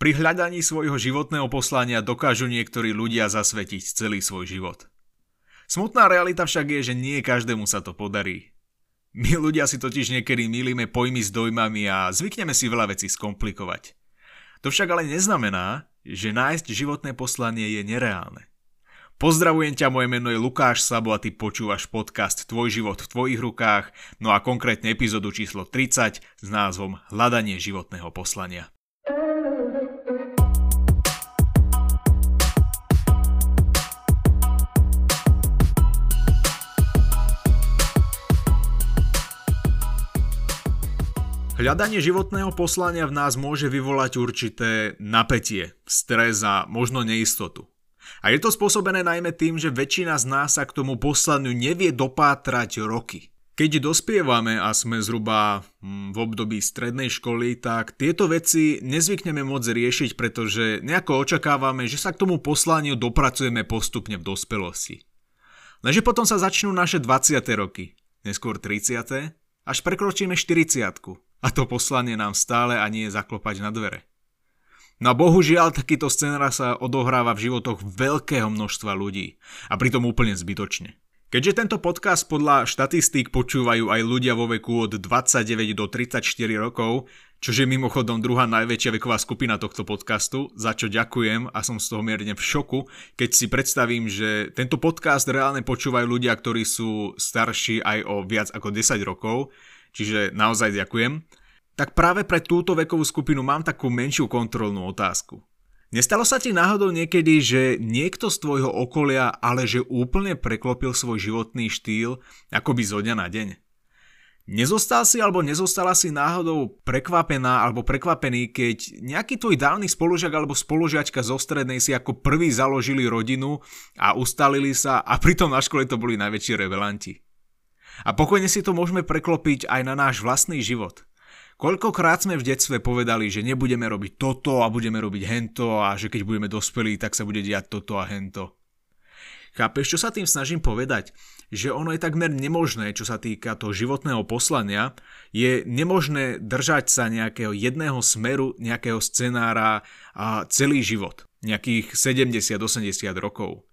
Pri hľadaní svojho životného poslania dokážu niektorí ľudia zasvetiť celý svoj život. Smutná realita však je, že nie každému sa to podarí. My ľudia si totiž niekedy milíme pojmy s dojmami a zvykneme si veľa vecí skomplikovať. To však ale neznamená, že nájsť životné poslanie je nereálne. Pozdravujem ťa, moje meno je Lukáš Sabo a ty počúvaš podcast Tvoj život v tvojich rukách, no a konkrétne epizódu číslo 30 s názvom Hľadanie životného poslania. Hľadanie životného poslania v nás môže vyvolať určité napätie, stres a možno neistotu. A je to spôsobené najmä tým, že väčšina z nás sa k tomu poslaniu nevie dopátrať roky. Keď dospievame a sme zhruba hm, v období strednej školy, tak tieto veci nezvykneme môcť riešiť, pretože nejako očakávame, že sa k tomu poslaniu dopracujeme postupne v dospelosti. Lenže potom sa začnú naše 20. roky, neskôr 30. až prekročíme 40. A to poslanie nám stále ani je zaklopať na dvere. No a bohužiaľ takýto scenár sa odohráva v životoch veľkého množstva ľudí. A pritom úplne zbytočne. Keďže tento podcast podľa štatistík počúvajú aj ľudia vo veku od 29 do 34 rokov, čo je mimochodom druhá najväčšia veková skupina tohto podcastu, za čo ďakujem a som z toho mierne v šoku, keď si predstavím, že tento podcast reálne počúvajú ľudia, ktorí sú starší aj o viac ako 10 rokov, čiže naozaj ďakujem, tak práve pre túto vekovú skupinu mám takú menšiu kontrolnú otázku. Nestalo sa ti náhodou niekedy, že niekto z tvojho okolia ale že úplne preklopil svoj životný štýl akoby zo dňa na deň? Nezostal si alebo nezostala si náhodou prekvapená alebo prekvapený, keď nejaký tvoj dávny spolužiak alebo spolužiačka zo strednej si ako prvý založili rodinu a ustalili sa a pritom na škole to boli najväčší revelanti. A pokojne si to môžeme preklopiť aj na náš vlastný život. Koľkokrát sme v detstve povedali, že nebudeme robiť toto a budeme robiť hento a že keď budeme dospelí, tak sa bude diať toto a hento. Chápeš, čo sa tým snažím povedať? Že ono je takmer nemožné, čo sa týka toho životného poslania, je nemožné držať sa nejakého jedného smeru, nejakého scenára a celý život. Nejakých 70-80 rokov.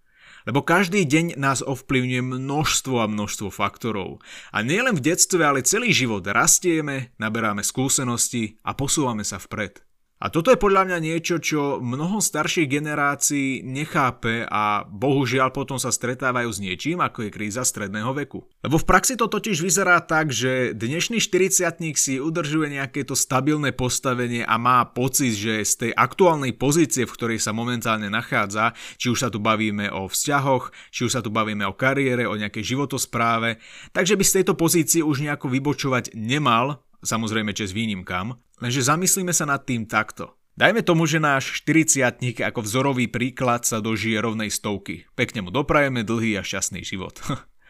Lebo každý deň nás ovplyvňuje množstvo a množstvo faktorov. A nielen v detstve, ale celý život rastieme, naberáme skúsenosti a posúvame sa vpred. A toto je podľa mňa niečo, čo mnoho starších generácií nechápe a bohužiaľ potom sa stretávajú s niečím, ako je kríza stredného veku. Lebo v praxi to totiž vyzerá tak, že dnešný 40 si udržuje nejaké to stabilné postavenie a má pocit, že z tej aktuálnej pozície, v ktorej sa momentálne nachádza, či už sa tu bavíme o vzťahoch, či už sa tu bavíme o kariére, o nejakej životospráve, takže by z tejto pozície už nejako vybočovať nemal, samozrejme čes výnimkám, lenže zamyslíme sa nad tým takto. Dajme tomu, že náš 40 ako vzorový príklad sa dožije rovnej stovky. Pekne mu doprajeme dlhý a šťastný život.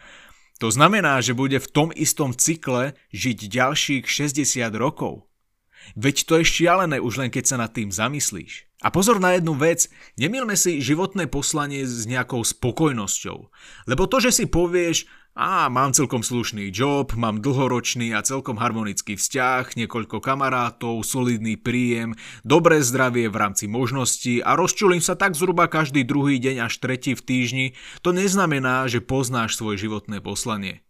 to znamená, že bude v tom istom cykle žiť ďalších 60 rokov. Veď to je šialené už len keď sa nad tým zamyslíš. A pozor na jednu vec, nemilme si životné poslanie s nejakou spokojnosťou. Lebo to, že si povieš, a mám celkom slušný job, mám dlhoročný a celkom harmonický vzťah, niekoľko kamarátov, solidný príjem, dobré zdravie v rámci možností a rozčulím sa tak zhruba každý druhý deň až tretí v týždni, to neznamená, že poznáš svoje životné poslanie.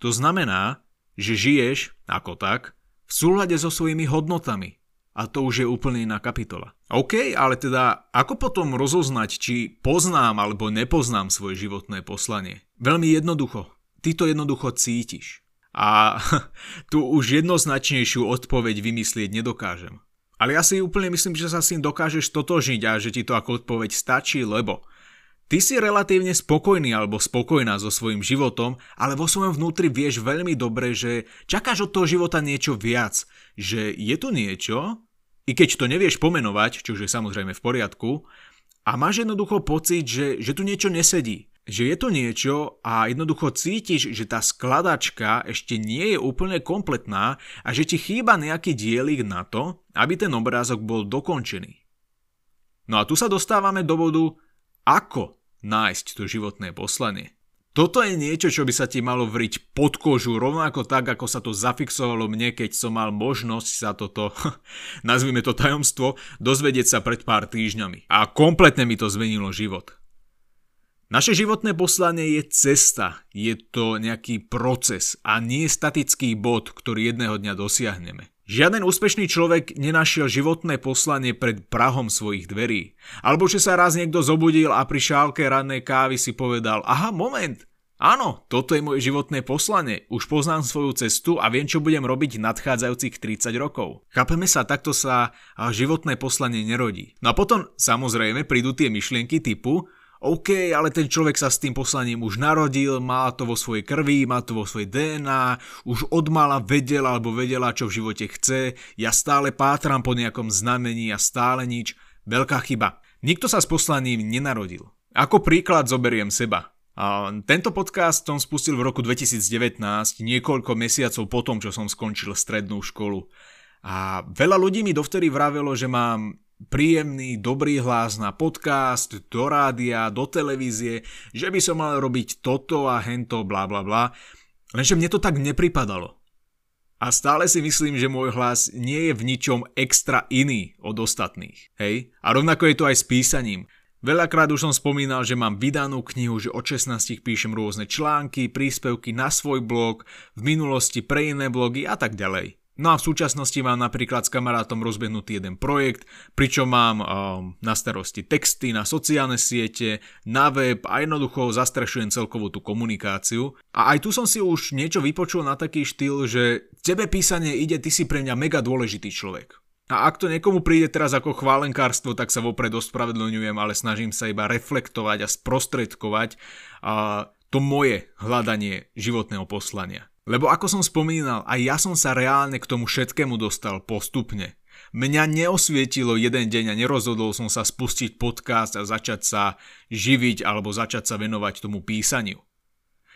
To znamená, že žiješ, ako tak, v súlade so svojimi hodnotami. A to už je úplne iná kapitola. OK, ale teda ako potom rozoznať, či poznám alebo nepoznám svoje životné poslanie? Veľmi jednoducho Ty to jednoducho cítiš. A tu už jednoznačnejšiu odpoveď vymyslieť nedokážem. Ale ja si úplne myslím, že sa s tým dokážeš totožniť a že ti to ako odpoveď stačí, lebo ty si relatívne spokojný alebo spokojná so svojím životom, ale vo svojom vnútri vieš veľmi dobre, že čakáš od toho života niečo viac, že je tu niečo, i keď to nevieš pomenovať, čo je samozrejme v poriadku, a máš jednoducho pocit, že, že tu niečo nesedí, že je to niečo a jednoducho cítiš, že tá skladačka ešte nie je úplne kompletná a že ti chýba nejaký dielik na to, aby ten obrázok bol dokončený. No a tu sa dostávame do bodu, ako nájsť to životné poslanie. Toto je niečo, čo by sa ti malo vriť pod kožu, rovnako tak, ako sa to zafixovalo mne, keď som mal možnosť sa toto, nazvime to tajomstvo, dozvedieť sa pred pár týždňami. A kompletne mi to zmenilo život. Naše životné poslanie je cesta, je to nejaký proces a nie statický bod, ktorý jedného dňa dosiahneme. Žiaden úspešný človek nenašiel životné poslanie pred prahom svojich dverí. Alebo že sa raz niekto zobudil a pri šálke rannej kávy si povedal, aha, moment, áno, toto je moje životné poslanie, už poznám svoju cestu a viem, čo budem robiť nadchádzajúcich 30 rokov. Chápeme sa, takto sa životné poslanie nerodí. No a potom samozrejme prídu tie myšlienky typu, OK, ale ten človek sa s tým poslaním už narodil, má to vo svojej krvi, má to vo svojej DNA, už od mala vedel alebo vedela, čo v živote chce, ja stále pátram po nejakom znamení a stále nič. Veľká chyba. Nikto sa s poslaním nenarodil. Ako príklad zoberiem seba. A tento podcast som spustil v roku 2019, niekoľko mesiacov po tom, čo som skončil strednú školu. A veľa ľudí mi dovtedy vravelo, že mám príjemný, dobrý hlas na podcast, do rádia, do televízie, že by som mal robiť toto a hento, bla bla bla. Lenže mne to tak nepripadalo. A stále si myslím, že môj hlas nie je v ničom extra iný od ostatných. Hej? A rovnako je to aj s písaním. Veľakrát už som spomínal, že mám vydanú knihu, že od 16 píšem rôzne články, príspevky na svoj blog, v minulosti pre iné blogy a tak ďalej. No a v súčasnosti mám napríklad s kamarátom rozbehnutý jeden projekt, pričom mám um, na starosti texty na sociálne siete, na web a jednoducho zastrešujem celkovú tú komunikáciu. A aj tu som si už niečo vypočul na taký štýl, že tebe písanie ide, ty si pre mňa mega dôležitý človek. A ak to niekomu príde teraz ako chválenkárstvo, tak sa vopred ospravedlňujem, ale snažím sa iba reflektovať a sprostredkovať a to moje hľadanie životného poslania. Lebo ako som spomínal, aj ja som sa reálne k tomu všetkému dostal postupne. Mňa neosvietilo jeden deň a nerozhodol som sa spustiť podcast a začať sa živiť alebo začať sa venovať tomu písaniu.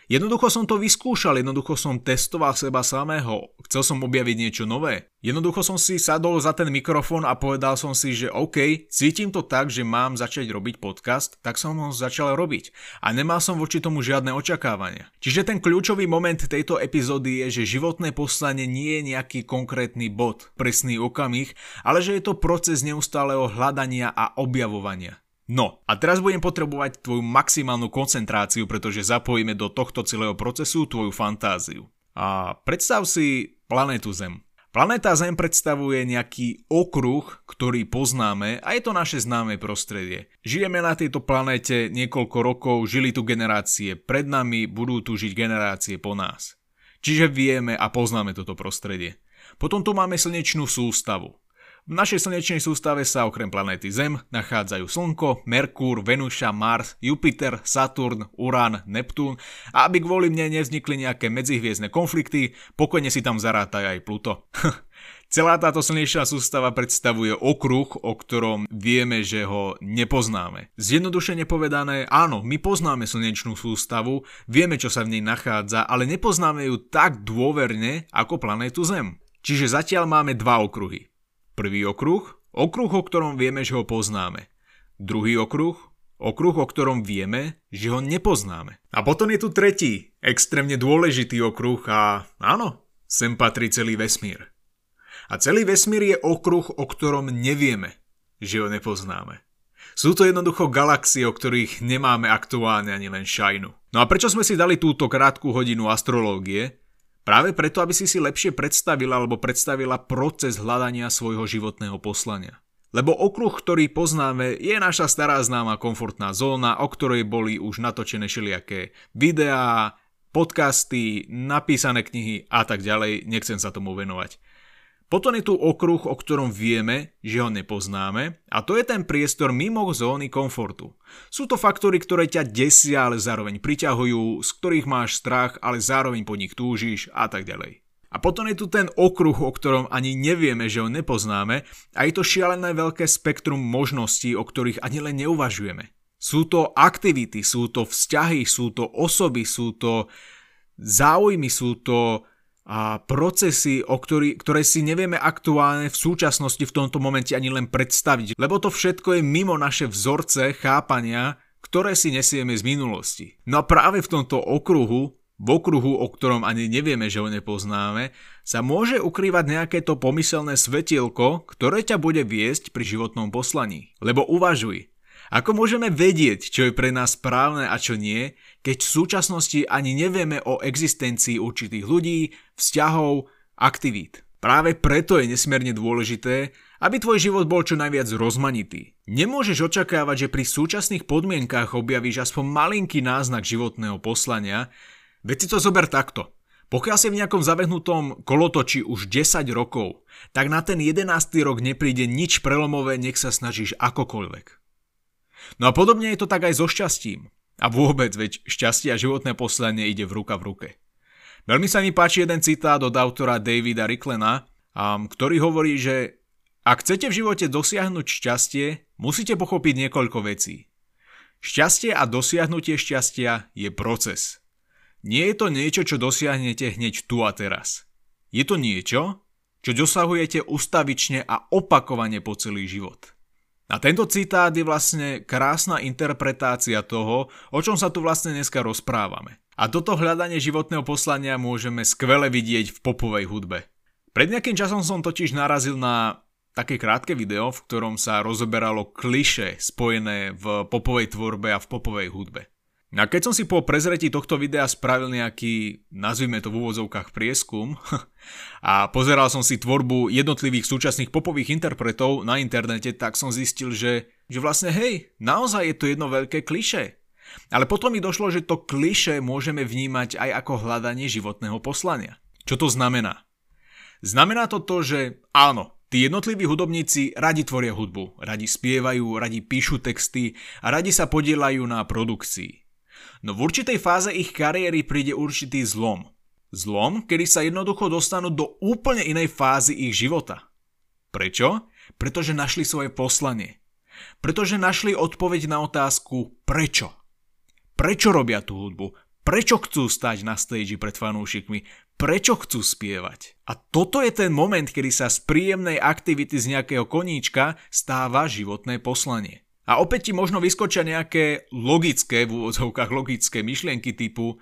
Jednoducho som to vyskúšal, jednoducho som testoval seba samého, chcel som objaviť niečo nové. Jednoducho som si sadol za ten mikrofón a povedal som si, že OK, cítim to tak, že mám začať robiť podcast, tak som ho začal robiť. A nemal som voči tomu žiadne očakávania. Čiže ten kľúčový moment tejto epizódy je, že životné poslanie nie je nejaký konkrétny bod, presný okamih, ale že je to proces neustáleho hľadania a objavovania. No a teraz budem potrebovať tvoju maximálnu koncentráciu, pretože zapojíme do tohto celého procesu tvoju fantáziu. A predstav si planétu Zem. Planéta Zem predstavuje nejaký okruh, ktorý poznáme a je to naše známe prostredie. Žijeme na tejto planéte niekoľko rokov, žili tu generácie pred nami, budú tu žiť generácie po nás. Čiže vieme a poznáme toto prostredie. Potom tu máme slnečnú sústavu. V našej slnečnej sústave sa okrem planéty Zem nachádzajú Slnko, Merkúr, Venuša, Mars, Jupiter, Saturn, Urán, Neptún a aby kvôli mne nevznikli nejaké medzihviezdne konflikty, pokojne si tam zarátaj aj Pluto. Celá táto slnečná sústava predstavuje okruh, o ktorom vieme, že ho nepoznáme. Zjednodušene povedané, áno, my poznáme slnečnú sústavu, vieme, čo sa v nej nachádza, ale nepoznáme ju tak dôverne ako planétu Zem. Čiže zatiaľ máme dva okruhy. Prvý okruh, okruh, o ktorom vieme, že ho poznáme. Druhý okruh, okruh, o ktorom vieme, že ho nepoznáme. A potom je tu tretí, extrémne dôležitý okruh a áno, sem patrí celý vesmír. A celý vesmír je okruh, o ktorom nevieme, že ho nepoznáme. Sú to jednoducho galaxie, o ktorých nemáme aktuálne ani len šajnu. No a prečo sme si dali túto krátku hodinu astrológie? Práve preto, aby si si lepšie predstavila alebo predstavila proces hľadania svojho životného poslania. Lebo okruh, ktorý poznáme, je naša stará známa komfortná zóna, o ktorej boli už natočené všelijaké videá, podcasty, napísané knihy a tak ďalej, nechcem sa tomu venovať. Potom je tu okruh, o ktorom vieme, že ho nepoznáme a to je ten priestor mimo zóny komfortu. Sú to faktory, ktoré ťa desia, ale zároveň priťahujú, z ktorých máš strach, ale zároveň po nich túžiš a tak ďalej. A potom je tu ten okruh, o ktorom ani nevieme, že ho nepoznáme a je to šialené veľké spektrum možností, o ktorých ani len neuvažujeme. Sú to aktivity, sú to vzťahy, sú to osoby, sú to záujmy, sú to a procesy, o ktorý, ktoré si nevieme aktuálne v súčasnosti v tomto momente ani len predstaviť. Lebo to všetko je mimo naše vzorce chápania, ktoré si nesieme z minulosti. No a práve v tomto okruhu v okruhu, o ktorom ani nevieme, že ho nepoznáme, sa môže ukrývať nejaké to pomyselné svetielko, ktoré ťa bude viesť pri životnom poslaní. Lebo uvažuj, ako môžeme vedieť, čo je pre nás správne a čo nie, keď v súčasnosti ani nevieme o existencii určitých ľudí, vzťahov, aktivít. Práve preto je nesmierne dôležité, aby tvoj život bol čo najviac rozmanitý. Nemôžeš očakávať, že pri súčasných podmienkách objavíš aspoň malinký náznak životného poslania, Veď si to zober takto. Pokiaľ si v nejakom zabehnutom kolotoči už 10 rokov, tak na ten 11. rok nepríde nič prelomové, nech sa snažíš akokoľvek. No a podobne je to tak aj so šťastím. A vôbec, veď šťastie a životné poslanie ide v ruka v ruke. Veľmi sa mi páči jeden citát od autora Davida Ricklena, ktorý hovorí, že ak chcete v živote dosiahnuť šťastie, musíte pochopiť niekoľko vecí. Šťastie a dosiahnutie šťastia je proces. Nie je to niečo, čo dosiahnete hneď tu a teraz. Je to niečo, čo dosahujete ustavične a opakovane po celý život. A tento citát je vlastne krásna interpretácia toho, o čom sa tu vlastne dneska rozprávame. A toto hľadanie životného poslania môžeme skvele vidieť v popovej hudbe. Pred nejakým časom som totiž narazil na také krátke video, v ktorom sa rozoberalo kliše spojené v popovej tvorbe a v popovej hudbe. A keď som si po prezretí tohto videa spravil nejaký, nazvime to v úvodzovkách prieskum a pozeral som si tvorbu jednotlivých súčasných popových interpretov na internete, tak som zistil, že, že vlastne hej, naozaj je to jedno veľké kliše. Ale potom mi došlo, že to kliše môžeme vnímať aj ako hľadanie životného poslania. Čo to znamená? Znamená to to, že áno, tí jednotliví hudobníci radi tvoria hudbu, radi spievajú, radi píšu texty a radi sa podielajú na produkcii. No v určitej fáze ich kariéry príde určitý zlom. Zlom, kedy sa jednoducho dostanú do úplne inej fázy ich života. Prečo? Pretože našli svoje poslanie. Pretože našli odpoveď na otázku prečo. Prečo robia tú hudbu? Prečo chcú stať na stage pred fanúšikmi? Prečo chcú spievať? A toto je ten moment, kedy sa z príjemnej aktivity z nejakého koníčka stáva životné poslanie. A opäť ti možno vyskočia nejaké logické, v úvodzovkách logické myšlienky typu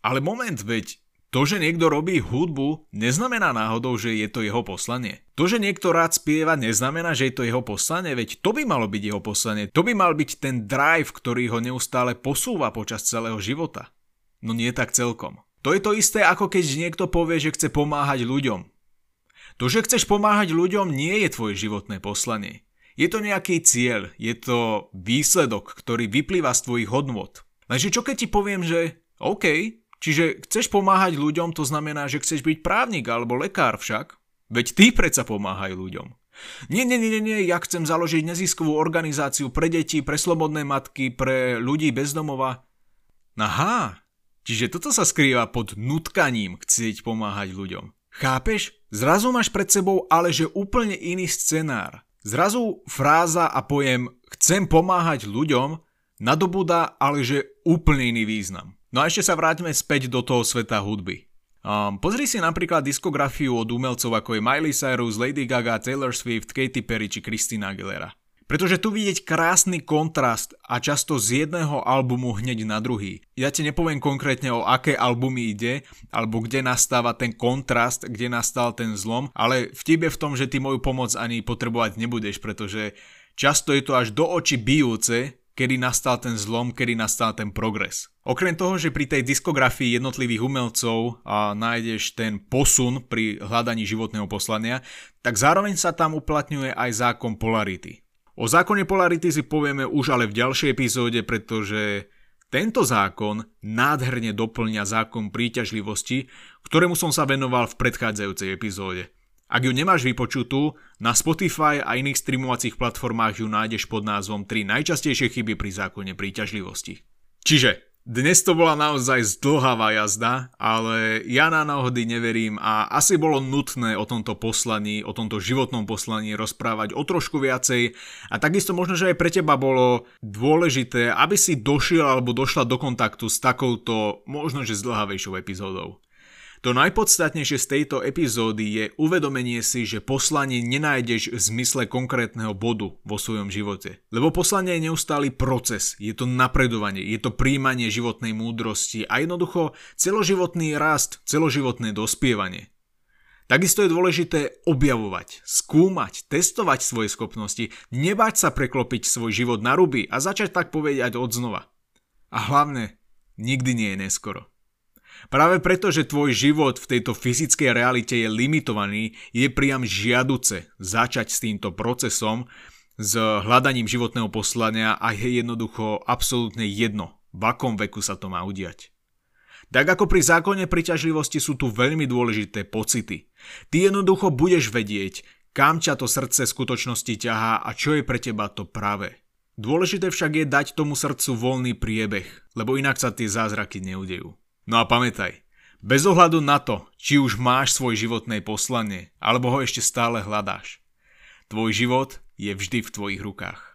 ale moment, veď to, že niekto robí hudbu, neznamená náhodou, že je to jeho poslanie. To, že niekto rád spieva, neznamená, že je to jeho poslanie, veď to by malo byť jeho poslanie. To by mal byť ten drive, ktorý ho neustále posúva počas celého života. No nie tak celkom. To je to isté, ako keď niekto povie, že chce pomáhať ľuďom. To, že chceš pomáhať ľuďom, nie je tvoje životné poslanie. Je to nejaký cieľ, je to výsledok, ktorý vyplýva z tvojich hodnot. Lenže čo keď ti poviem, že OK, čiže chceš pomáhať ľuďom, to znamená, že chceš byť právnik alebo lekár však? Veď ty predsa pomáhaj ľuďom. Nie, nie, nie, nie, ja chcem založiť neziskovú organizáciu pre deti, pre slobodné matky, pre ľudí bezdomova. Aha, čiže toto sa skrýva pod nutkaním chcieť pomáhať ľuďom. Chápeš? Zrazu máš pred sebou ale že úplne iný scenár. Zrazu fráza a pojem chcem pomáhať ľuďom nadobúda ale že úplne iný význam. No a ešte sa vráťme späť do toho sveta hudby. Um, pozri si napríklad diskografiu od umelcov ako je Miley Cyrus, Lady Gaga, Taylor Swift, Katy Perry či Christina Aguilera. Pretože tu vidieť krásny kontrast a často z jedného albumu hneď na druhý. Ja ti nepoviem konkrétne o aké albumy ide, alebo kde nastáva ten kontrast, kde nastal ten zlom, ale vtip je v tom, že ty moju pomoc ani potrebovať nebudeš, pretože často je to až do očí bijúce, kedy nastal ten zlom, kedy nastal ten progres. Okrem toho, že pri tej diskografii jednotlivých umelcov a nájdeš ten posun pri hľadaní životného poslania, tak zároveň sa tam uplatňuje aj zákon polarity. O zákone polarity si povieme už ale v ďalšej epizóde, pretože tento zákon nádherne doplňa zákon príťažlivosti, ktorému som sa venoval v predchádzajúcej epizóde. Ak ju nemáš vypočutú, na Spotify a iných streamovacích platformách ju nájdeš pod názvom 3 najčastejšie chyby pri zákone príťažlivosti. Čiže dnes to bola naozaj zdlhavá jazda, ale ja na náhody neverím a asi bolo nutné o tomto poslaní, o tomto životnom poslaní rozprávať o trošku viacej a takisto možno, že aj pre teba bolo dôležité, aby si došiel alebo došla do kontaktu s takouto možno, že zdlhavejšou epizódou. To najpodstatnejšie z tejto epizódy je uvedomenie si, že poslanie nenájdeš v zmysle konkrétneho bodu vo svojom živote. Lebo poslanie je neustály proces, je to napredovanie, je to príjmanie životnej múdrosti a jednoducho celoživotný rast, celoživotné dospievanie. Takisto je dôležité objavovať, skúmať, testovať svoje schopnosti, nebať sa preklopiť svoj život na ruby a začať tak povedať od znova. A hlavne, nikdy nie je neskoro. Práve preto, že tvoj život v tejto fyzickej realite je limitovaný, je priam žiaduce začať s týmto procesom, s hľadaním životného poslania a je jednoducho absolútne jedno, v akom veku sa to má udiať. Tak ako pri zákone priťažlivosti sú tu veľmi dôležité pocity. Ty jednoducho budeš vedieť, kam ťa to srdce skutočnosti ťahá a čo je pre teba to práve. Dôležité však je dať tomu srdcu voľný priebeh, lebo inak sa tie zázraky neudejú. No a pamätaj, bez ohľadu na to, či už máš svoj životné poslanie, alebo ho ešte stále hľadáš. Tvoj život je vždy v tvojich rukách.